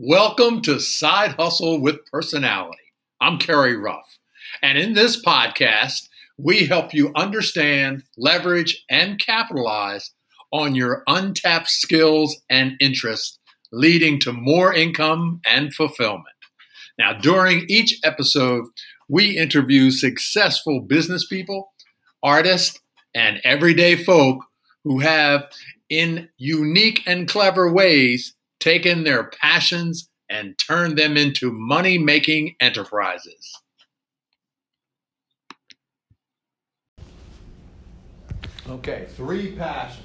Welcome to Side Hustle with Personality. I'm Kerry Ruff, and in this podcast, we help you understand, leverage, and capitalize on your untapped skills and interests, leading to more income and fulfillment. Now, during each episode, we interview successful business people, artists, and everyday folk who have, in unique and clever ways, taken their passions and turned them into money making enterprises. Okay, three passions.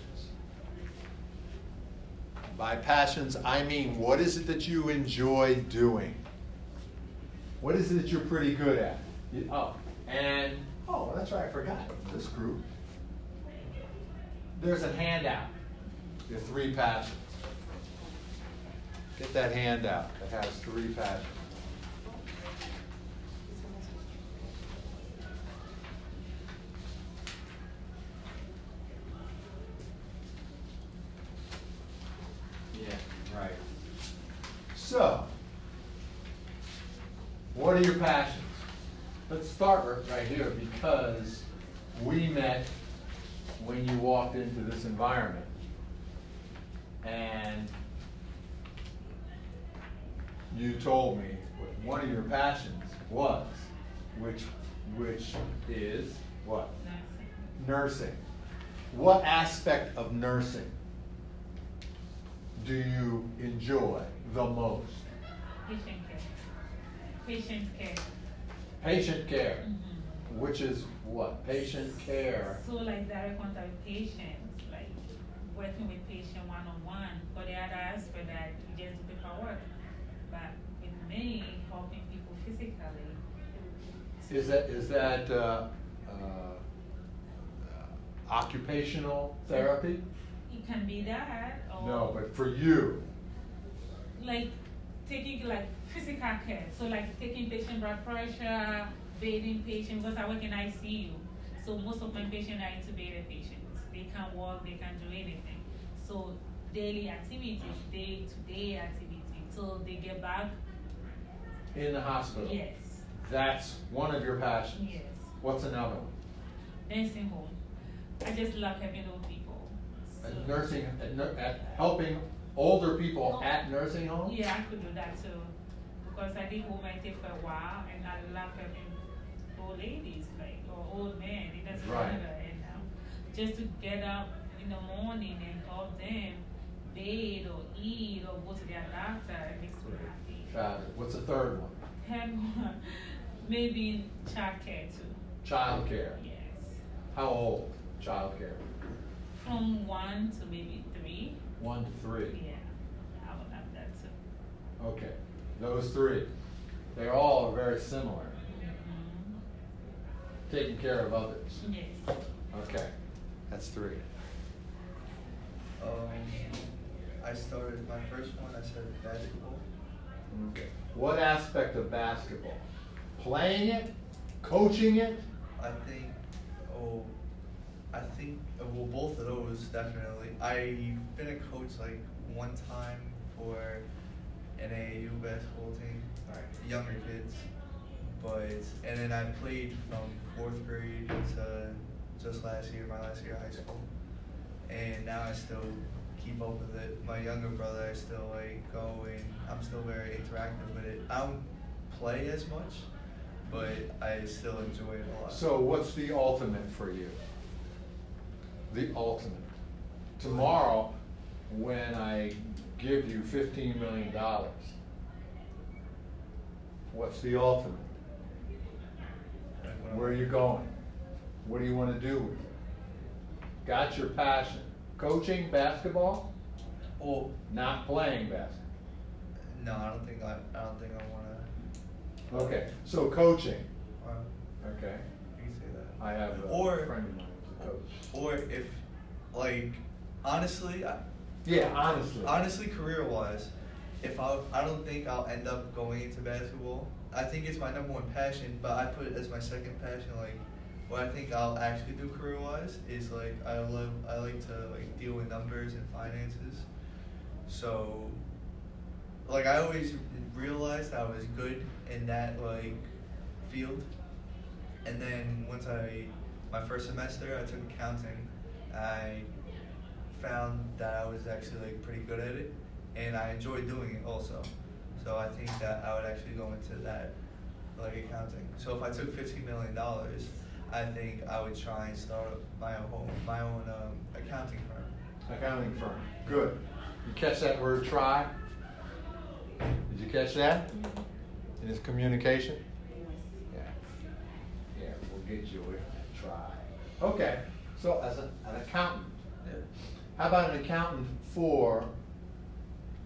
By passions, I mean what is it that you enjoy doing? What is it that you're pretty good at? Oh, and oh, that's right, I forgot this group. There's a handout. Your three passions. Get that hand out that has three passions. Yeah, right. So, what are your passions? Let's start right here because we met when you walked into this environment. And you told me what one of your passions was, which which is what? Nursing. Nursing. What aspect of nursing do you enjoy the most? Patient care. Patient care. Patient care, Mhm. which is what? Patient care. So like direct contact with patients, like working with patient one on one. But the other aspect that you just do paperwork. But me, helping people physically. Is that is that uh, uh, occupational therapy? It can be that or No, but for you, like taking like physical care. So like taking patient blood pressure, bathing patient because I work in ICU. So most of my patients are intubated patients. They can't walk, they can't do anything. So daily activities, day to day activities. So they get back. In the hospital. Yes. That's one of your passions. Yes. What's another one? Nursing home. I just love helping old people. At So- nursing, at, at helping older people at nursing home. Yeah, I could do that too. Because I did home care for a while and I love helping old ladies, like, or old men, it doesn't Right. matter. And um, just to get up in the morning and help them bathe or eat or go to their doctor, it makes me happy. Fabulous. What's the third one? Have maybe childcare too. Childcare. Yes. How old? Childcare. From one to maybe three. One to three. Yeah, I would love that too. Okay. Those three. They all are very similar. Mhm. Taking care of others. Yes. Okay. That's three. Um, I started my first one. I started basketball. Okay. What aspect of basketball? Playing it? Coaching it? I think, oh, I think uh, well both of those definitely. I've been a coach like one time for an AAU basketball team, younger kids, but and then I played from fourth grade to just last year, my last year of high school, and now I still keep up with it. My younger brother, I still like go and I'm still very interactive with it. I don't play as much, but I still enjoy it a lot. So what's the ultimate for you? The ultimate. Tomorrow, when I give you fifteen million dollars, what's the ultimate? Like, when I'm- Where are you going? What do you want to do with it? Got your passion. Coaching basketball? Oh Not playing basketball. no, I don't think I. I don't think I want to. Okay, so coaching, Uh, okay. you can say that. I have a Or- friend of mine who's a coach. Or if, like, honestly, I, Yeah, honestly. honestly, career wise, if I, I don't think I'll end up going into basketball. I think it's my number one passion, but I put it as my second passion. Like, what I think I'll actually do career wise is like I love I like to like deal with numbers and finances. So like I always realized I was good in that like field, and then once I my first semester I took accounting, I found that I was actually like pretty good at it, and I enjoyed doing it also. So I think that I would actually go into that like accounting. So if I took fifteen million dollars, I think I would try and start up my own my own um, accounting firm. Accounting firm. Good. You catch that word try? Did you catch that? In its communication? Yeah. Yeah, we'll get you with try. Okay, so as a, an accountant, how about an accountant for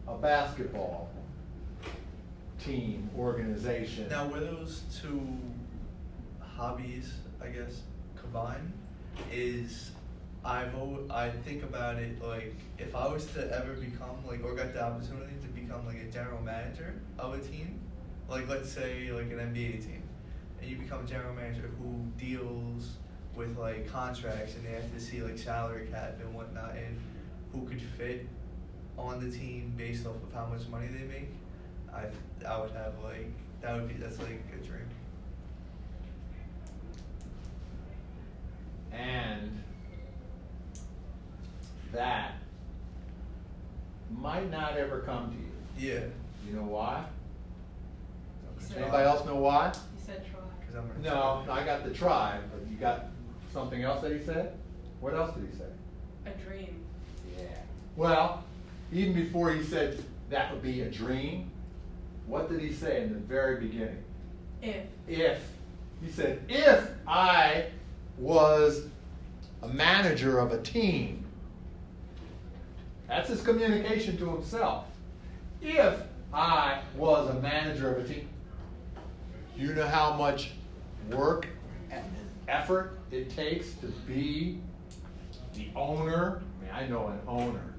a basketball team, organization? Now, were those two hobbies, I guess, combined? Is I've al- I think about it like if I was to ever become like or got the opportunity to become like a general manager of a team, like let's say like an NBA team, and you become a general manager who deals with like contracts and they have to see like salary cap and whatnot and who could fit on the team based off of how much money they make. I I would have like that would be that's like a dream. And that might not ever come to you. Yeah, You know why? Cause Anybody else know why? He said try. I'm a No, I got the tribe, but you got something else that he said? What else did he say? A dream. Yeah. Well, even before he said that would be a dream, what did he say in the very beginning? If. If. He said, if I was a manager of a team, that's his communication to himself. If I was a manager of a team, you know how much work and effort it takes to be the owner. I mean, I know an owner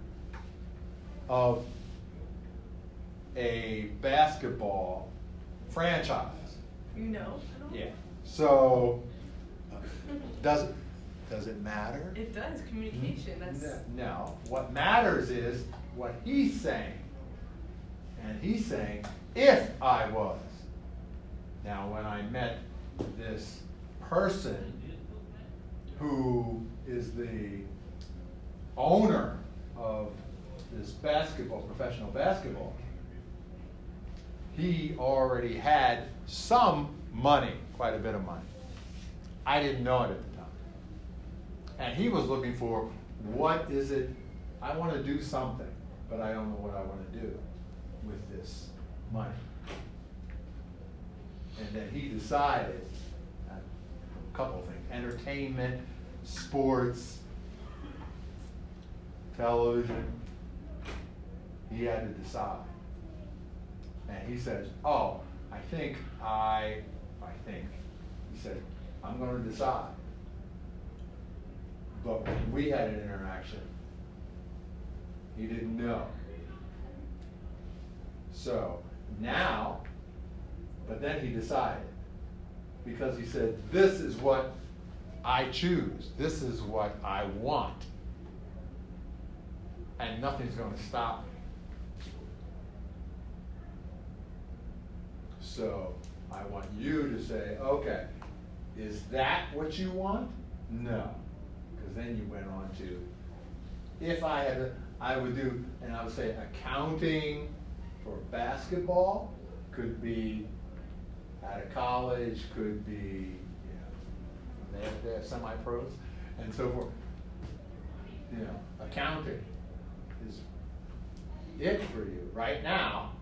of a basketball franchise. You know? Yeah. So, does it, does it matter? It does. Communication. Hmm? That's. No. What matters is what he's saying. And he's saying, if I was. Now, when I met this person who is the owner of this basketball, professional basketball, he already had some money, quite a bit of money. I didn't know it at the time. And he was looking for what is it, I want to do something, but I don't know what I want to do with this money. And then he decided uh, a couple of things entertainment, sports, television. He had to decide. And he says, Oh, I think I, I think, he said, I'm going to decide. But when we had an interaction, he didn't know. So now, but then he decided. Because he said, This is what I choose, this is what I want. And nothing's going to stop me. So I want you to say, okay, is that what you want? No. Because then you went on to, if I had, I would do, and I would say accounting for basketball could be at a college, could be, you know, they have, they have semi-pros and so forth. You know, accounting is it for you right now.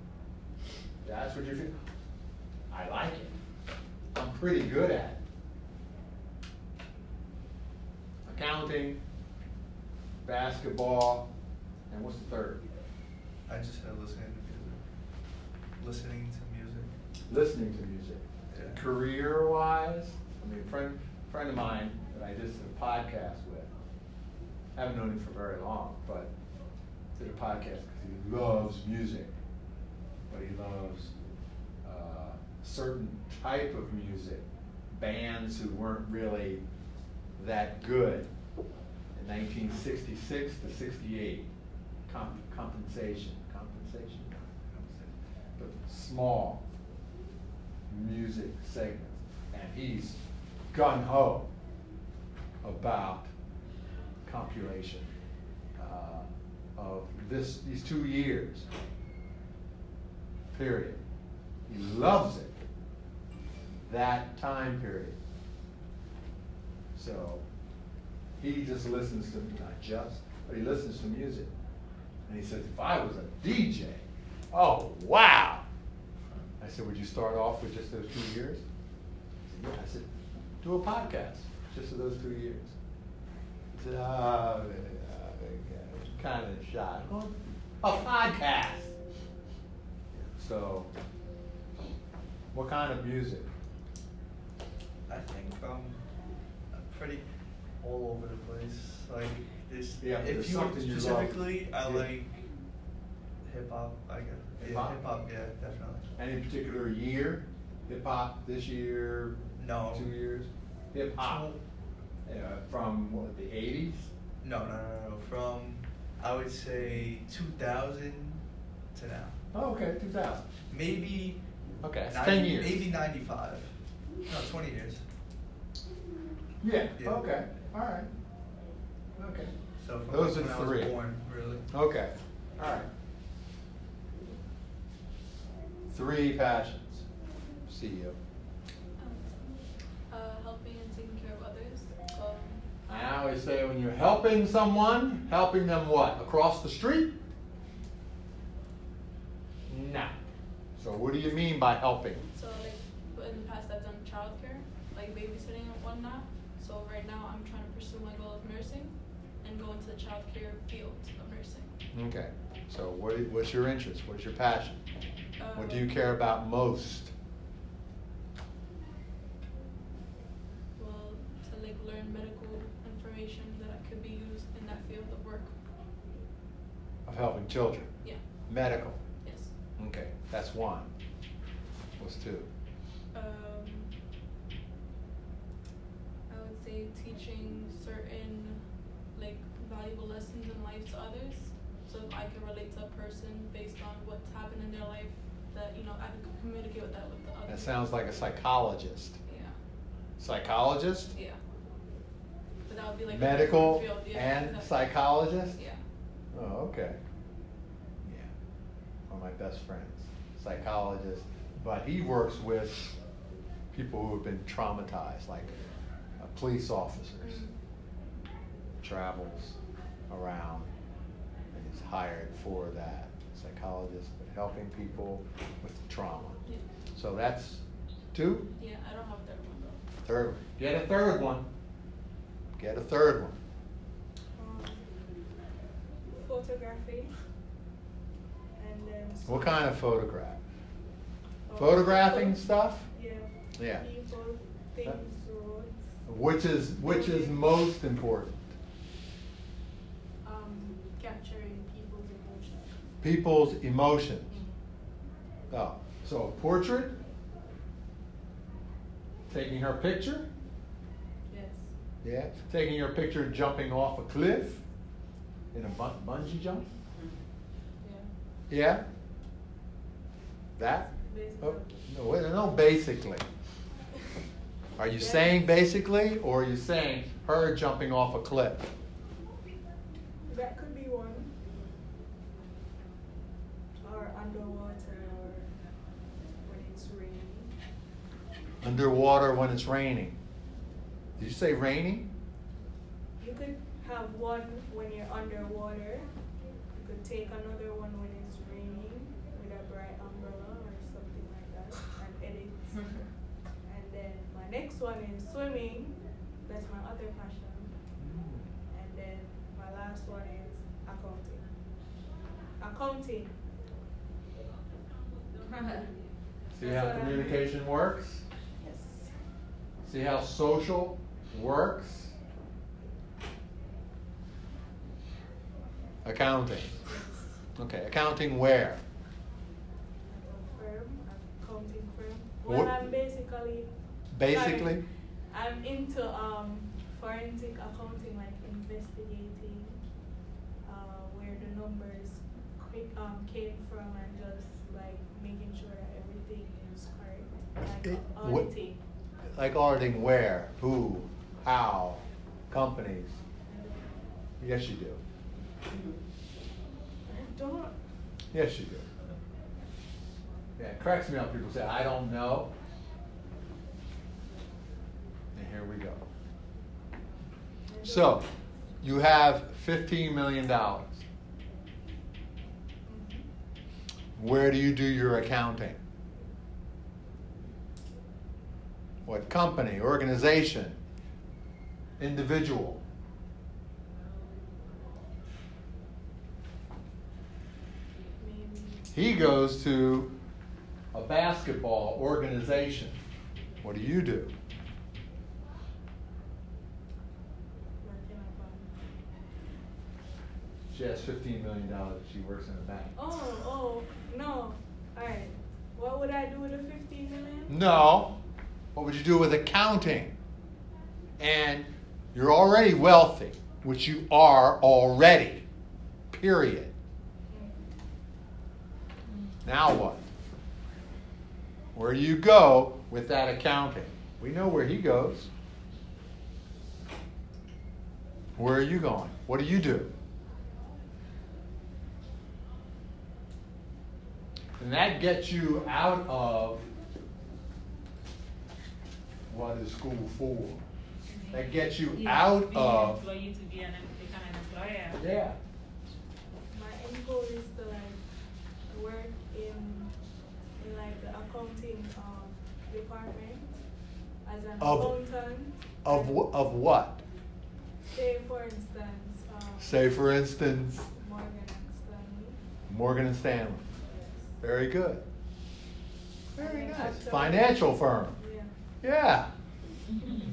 That's what you feel. I like it. I'm pretty good at it. Accounting, basketball, and what's the third? I just said listening to music. Listening to music. Listening to music. Yeah. Career wise, I mean, a friend, friend of mine that I just did a podcast with, I haven't known him for very long, but did a podcast because he loves music, but he loves uh, certain type of music, bands who weren't really that good in 1966 to 68. Comp- compensation, compensation, but small music segments. And he's gun ho about compilation uh, of this these two years. Period. He loves it. That time period. So he just listens to not just, but he listens to music. And he says, if I was a DJ, oh wow. I said, would you start off with just those two years? He said, yeah. I said, do a podcast just for those two years. He said, oh, kind of shy. A podcast. So, what kind of music? I think um, pretty all over the place. Like this, Yeah, but there's if you something you love. specifically, I Yeah. like hip hop. I guess. Yeah, Hip-hop? hip hop. Yeah, definitely. Any particular year? Hip hop this year? No. Two years? Hip hop. Uh, from what, the 80s? No, no, no, no. From I would say 2000 to now. Oh, okay, 2000. Maybe. Okay, that's 90 10 years. Maybe 95. No, 20 years. Yeah, Yeah. okay, all right. Okay. So from Those when are I was three. born, really. Okay, all right. Three passions. CEO. Uh, helping and taking care of others. Um, I always say when you're helping someone, helping them what? Across the street? No. So what do you mean by helping? so like in the past I've done childcare, like babysitting and whatnot. So right now I'm trying to pursue my goal of nursing and go into the childcare field of nursing. Okay. So what, what's your interest? What's your passion? What do you Um, care about most? Well, to like learn medical information that could be used in that field of work. Of helping children? Yeah. Medical? Yes. Okay, that's one. What's two? Um, would say teaching certain like valuable lessons in life to others. So if I can relate to a person based on what's happened in their life, that you know I can communicate with that with the others. That sounds like a psychologist. Yeah. Psychologist? Yeah. But that would be like Medical field. Yeah, and exactly. psychologist? Yeah. Oh, okay. Yeah. One of my best friends, psychologist, but he works with people who have been traumatized, like police officers. Mhm. Travels around and is hired for that. Psychologist, but helping people with trauma. Yeah. So that's two. Yeah, I don't have a third one though. Third. one. Get a third one. Get a third one. um, photography, and then What kind of photograph? Oh, Photographing people- stuff? Yeah. Yeah. People, things, roads. Which is which is most important? Um, capturing people's emotions. People's emotions. Oh, so a portrait? Taking her picture? Yes. Yeah. Taking your picture jumping off a cliff in a bun- bungee jump? Yeah. Yeah. That? Basically. Oh, no, no, basically. Are you saying basically, or are you saying her jumping off a cliff? That could be one. Or underwater, or when it's raining. Underwater when it's raining. Did you say raining? You could have one when you're underwater. You could take another one when it's raining with a bright umbrella or something like that and edit. and then my next one is swimming. That's my other passion. And then my last one is accounting. Accounting. See how communication works? Yes. See how social works? Accounting. Okay, accounting where? Firm, accounting firm. Well, What- I'm basically. Basically? I'm into um, forensic accounting, like investigating uh, where the numbers quick, um, came from and just like making sure that everything is correct, like It- what- auditing. Like auditing where, who, how, companies? Yes, you do. I don't. Yes, you do. Yeah, it cracks me up. People say, I don't know. And here we go. So, you have $15 million. Where do you do your accounting? What company, organization, individual? He goes to a basketball organization. What do you do? working up on- She has $15 million. She works in a bank. Oh, oh, no. Alright. What would I do with the fifteen million? No. What would you do with accounting? And you're already wealthy, which you are already. Period. Now what? Where do you go with that accounting? We know where he goes. Where are you going? What do you do? And that gets you out of what is school for? That gets you Yeah, out being of. employee to be an, become an employer. Yeah. My end goal is to like work in in like the accounting um department as an Of- accountant. Of, and wh- of what? Say for instance, um, Say, for instance, Morgan and Stanley. Morgan and Stanley. Yes. Very good. Very And nice. Financial firm. Yeah. Yeah.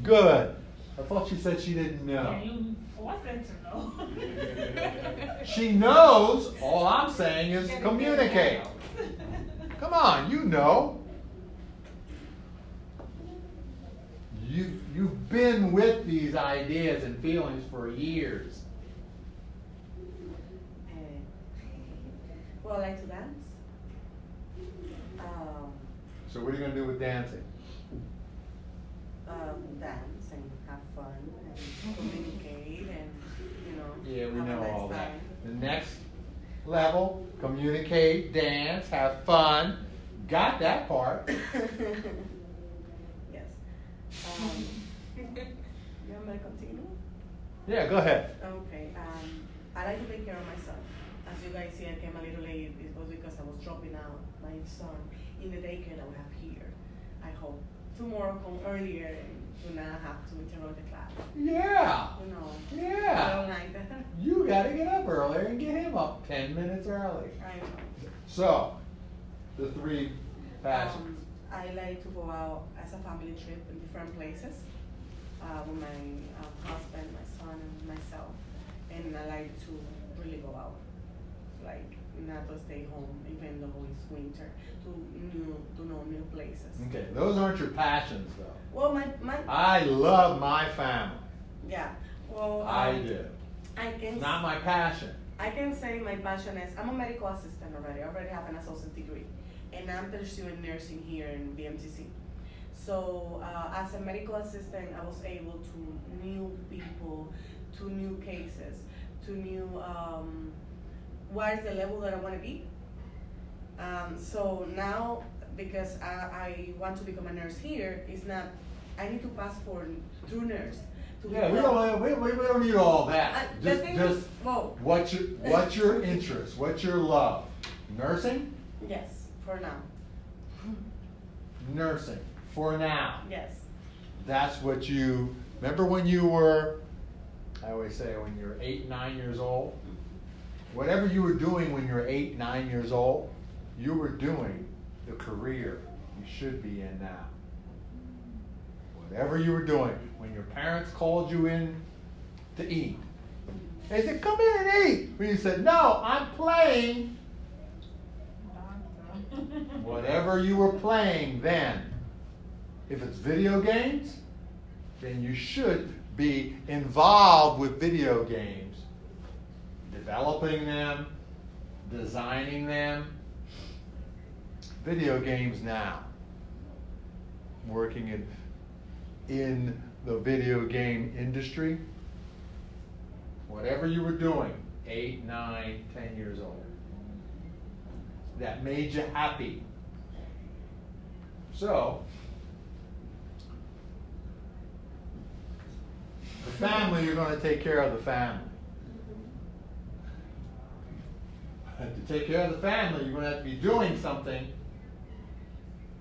Good. I thought she said she didn't know. Yeah, you forced them to know. She knows. All I'm saying is communicate. Come on, you know. You, you've been with these ideas and feelings for years. Eh, well, I like to dance. So what are you going to do with dancing? um, dance and have fun and communicate and, you know. Yeah, we have a know nice all that. time. The next level, communicate, dance, have fun. Got that part. yes. Um, you want me to continue? Yeah, go ahead. Okay. Um, I like to take care of my son. As you guys see, I came a little late. It was because I was dropping out my son in the daycare that we have here. I hope tomorrow come earlier and do not have to interrupt the class. Yeah. You know. Yeah. I don't like that. You got to get up earlier and get him up 10 minutes early. I know. So, the three passions. Um, I like to go out as a family trip in different places uh, with my um, husband, my son, and myself. And I like to really go out, like not to stay home even though it's winter. To new, to know new places. Okay, those aren't your passions though. Well, my my I love my family. yeah. Well, I um, do. I can It's not my passion. I can say my passion is I'm a medical assistant already. I already have an associate degree, and I'm pursuing nursing here in BMTC. So uh, as a medical assistant, I was able to new people, to new cases, to new um, what is the level that I want to be. Um, so now, because I, I want to become a nurse here, it's not. I need to pass for through nurse. To Yeah, we don't, we, we, we don't need all that. the Just, just is, well, what's your, what's your interest? What's your love? Nursing? yes, for now. Nursing. For now. Yes. That's what you, remember when you were, I always say when you were eight, nine years old? Whatever you were doing when you were eight, nine years old, you were doing the career you should be in now. Whatever you were doing, when your parents called you in to eat, they said, come in and eat. When you said, no, I'm playing. Whatever you were playing then, if it's video games, then you should be involved with video games, developing them, designing them, video games now. Working in in the video game industry. Whatever you were doing, eight, nine, ten years old, that made you happy. So, the family, you're going to take care of the family. And to take care of the family, you're going to have to be doing something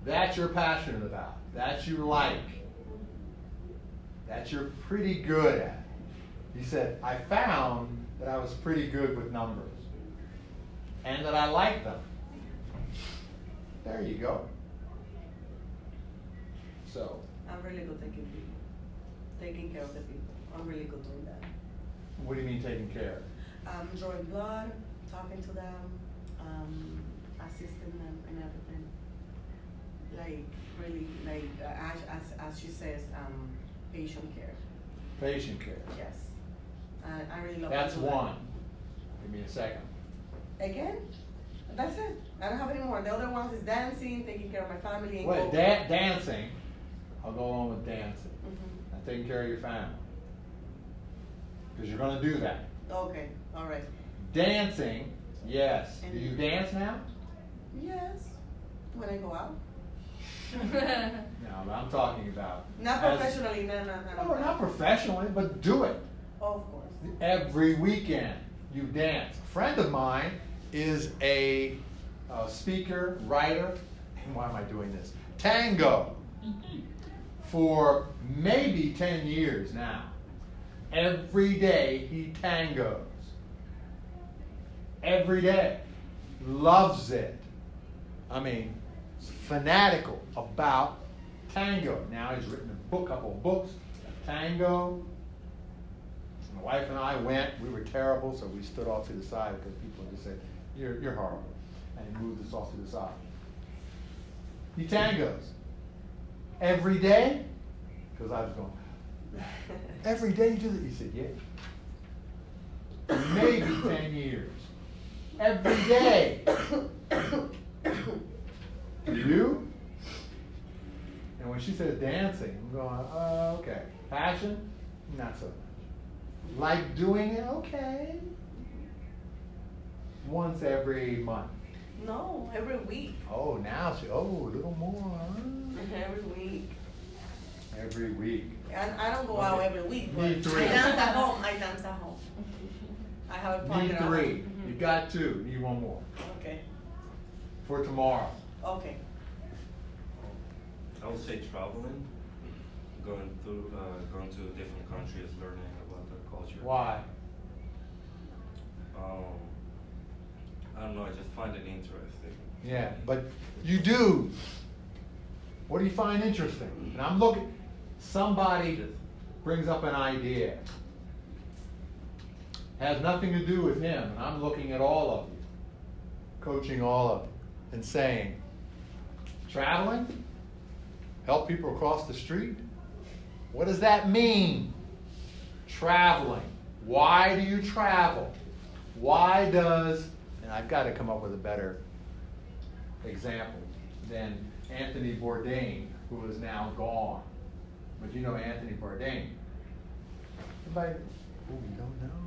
that you're passionate about, that you like, that you're pretty good at. He said, I found that I was pretty good with numbers and that I like them. There you go. So, I'm really good taking people, taking care of the people. I'm really good doing that. what do you mean taking care? Um, drawing blood, talking to them, um, assisting them and everything. Like really, like uh, as, as as she says, um, patient care. Patient care. Yes, I, I really love. That's do that. one. Give me a second. Again, that's it. I don't have any more. The other ones is dancing, taking care of my family. And Wait, da- dancing. I'll go along with dancing. Mhm. And taking care of your family. Because you're going to do that. Okay, all right. Dancing, yes. Do you dance now? Yes, when I go out. No, but I'm talking about. Not as- professionally, no, no, no. No, not professionally, but do it. Of course. Every weekend you dance. A friend of mine is a, uh speaker, writer, and why am I doing this? Tango. For maybe 10 years now. Every day he tangos. Every day. Loves it. I mean, fanatical about tango. Now he's written a book, couple of books, tango. My wife and I went. We were terrible, so we stood off to the side because people just said, "You're you're horrible," and he moved us off to the side. He tangos every day because I was going. Every day you do that? He said, "Yeah." Maybe ten years. Every day. you? And when she says dancing, I'm going, oh, okay. Passion? Not so much. Like doing it? Okay. Once every month. No, every week. Oh, now she, oh, a little more. Mm-hmm, every week. Every week. And I don't go out every week, but Need three. I dance at home. I dance at home. I have a partner. Need at home. three. You got two. Need one more. Okay. For tomorrow. Okay. I would say traveling, going through, uh, going to different countries, learning about their culture. Why? Um, I don't know. I just find it interesting. Yeah, but you do. What do you find interesting? And I'm looking, somebody brings up an idea. Has nothing to do with him, and I'm looking at all of you, coaching all of you, and saying, traveling? Help people across the street? What does that mean? Traveling. Why do you travel? Why does, and I've got to come up with a better example than Anthony Bourdain, who is now gone. But you know Anthony Bourdain. Anybody? Oh, you don't know?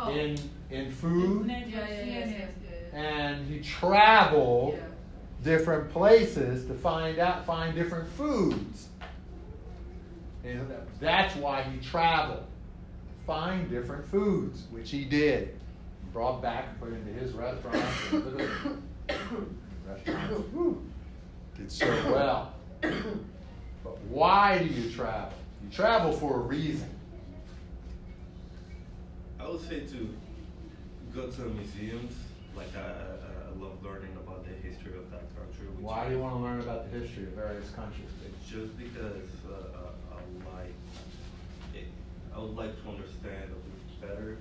Oh. In in food, Yeah, yeah, and he traveled different places to find out find different foods. And that's why he traveled. Find different foods, which he did. Brought back and put into his restaurant. Restaurants did so well. But why do you travel? You travel for a reason. I would say to go to museums. Like I, I, I love learning about the history of that country. which Why do you want to learn about the history of various countries? It's just because uh, I, I like it. I would like to understand a bit better.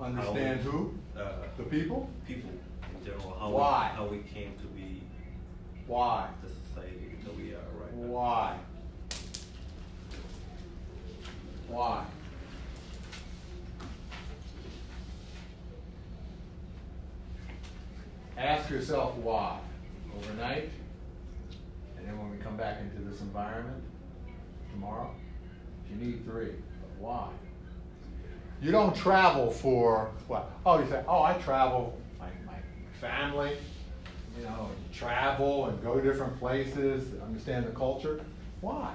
Understand how, who? Uh, The people? people in general. How Why? We, how we came to be Why? the society that we are right now. Why? Why? Ask yourself why overnight, and then when we come back into this environment tomorrow, you need three. But why? You don't travel for what? Oh, you say, oh, I travel my, my family, you know, travel and go to different places, understand the culture. Why?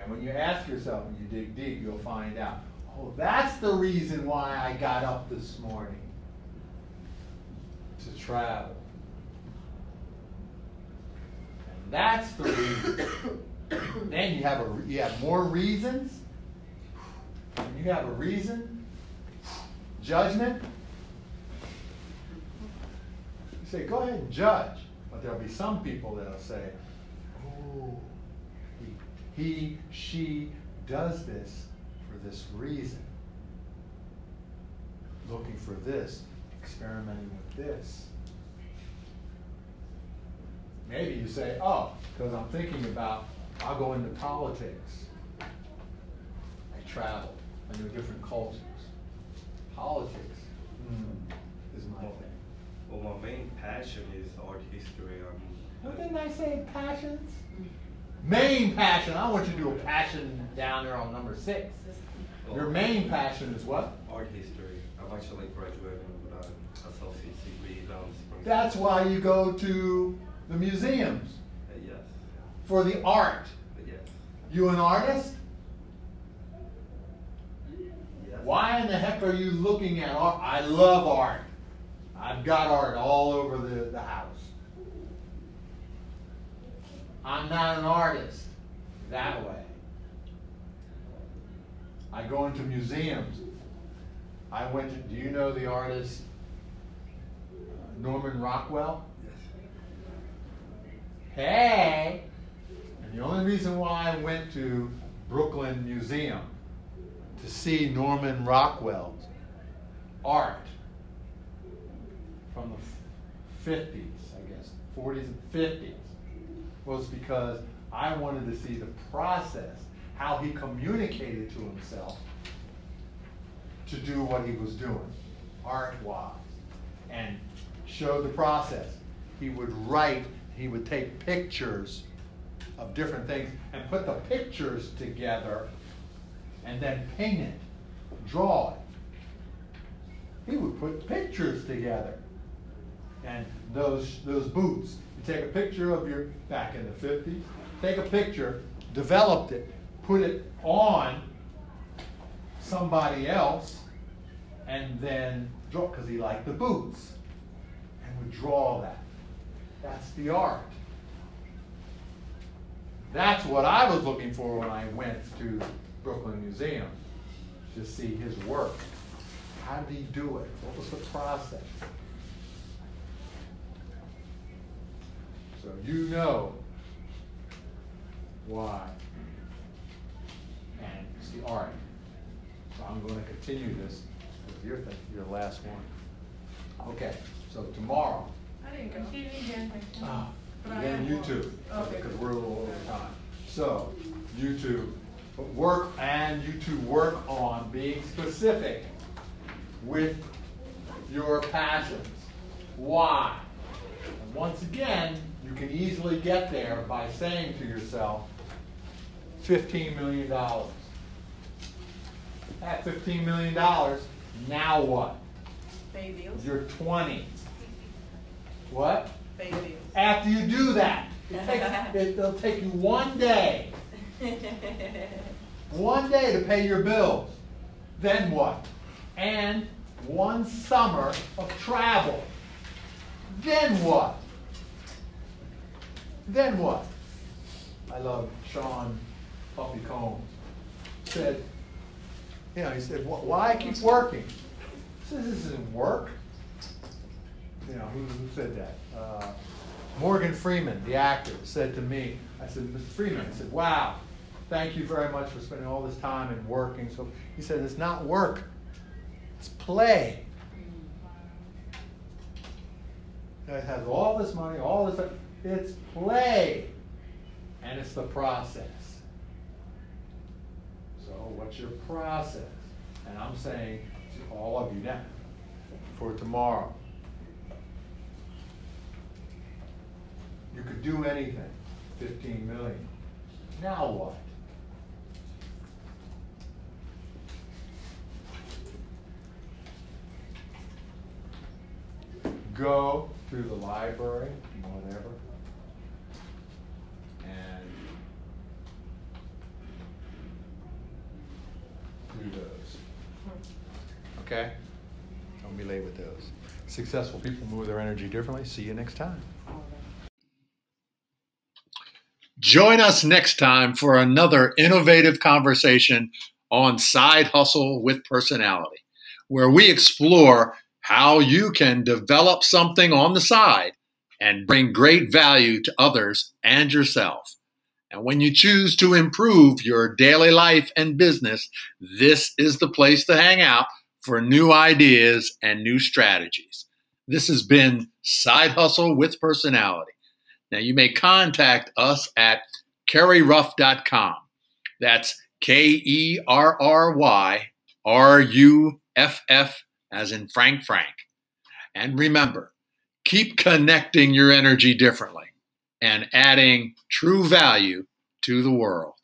And when you ask yourself and you dig deep, you'll find out, oh, that's the reason why I got up this morning to travel. And that's the reason. then you have a you have more reasons. You have a reason. Judgment. You say, go ahead and judge. But there'll be some people that'll say, oh, he, he she does this for this reason. Looking for this, experimenting with this. Maybe you say, oh, because I'm thinking about, I'll go into politics. I travel, I know different cultures. Politics mm, is my thing. Well, my main passion is art history. Um, What didn't I say passions? Main passion. I want you to do a passion down there on number six. Your main passion is what? art history. I'm actually graduating with an associate's degree down Spring. That's why you go to the museums Uh, yes. for the art. Uh, yes. You an artist? Yes. Why in the heck are you looking at art? I love art. I've got art all over the, the house. I'm not an artist that way. I go into museums. I went to, do you know the artist Norman Rockwell? Yes. Hey! And the only reason why I went to Brooklyn Museum to see Norman Rockwell's art from the 50s, I guess, 40s and 50s, was because I wanted to see the process, how he communicated to himself to do what he was doing, art wise, and show the process. He would write, he would take pictures of different things and put the pictures together and then paint it, draw it. He would put pictures together. And those, those boots, you take a picture of your, back in the 50s, take a picture, developed it, put it on somebody else, and then draw, because he liked the boots, draw that. That's the art. That's what I was looking for when I went to Brooklyn Museum to see his work. How did he do it? What was the process? So you know why. And it's the art. So I'm going to continue this with your thing, your last one. Okay, so tomorrow, I didn't go. She didn't get a question. Ah, But I then am you one. two, Okay. because we're a little over time. So, you two, work, and you two work on being specific with your passions. Why? And once again, you can easily get there by saying to yourself, fifteen million dollars. At fifteen million dollars, now what? Pay bills. You're twenty. What? After you do that, it takes, it, it'll take you one day, one day to pay your bills. Then what? And one summer of travel. Then what? Then what? I love Sean Puffy Combs. Said, you know, he said, "Wh- why keep working? He says, this isn't work. You know, who, who said that? Uh, Morgan Freeman, the actor, said to me, I said, Mr. Freeman, I said, wow, thank you very much for spending all this time and working. So he said, it's not work, it's play. It has all this money, all this, it's play. And it's the process. So what's your process? And I'm saying to all of you now, for tomorrow. You could do anything, 15 million. Now what? Go to the library, whatever, and do those. Okay? Don't be late with those. Successful people move their energy differently. See you next time. Join us next time for another innovative conversation on Side Hustle with Personality, where we explore how you can develop something on the side and bring great value to others and yourself. And when you choose to improve your daily life and business, this is the place to hang out for new ideas and new strategies. This has been Side Hustle with Personality. Now, you may contact us at kerryruff.com. That's K E R R Y R U F F, as in Frank Frank. And remember, keep connecting your energy differently and adding true value to the world.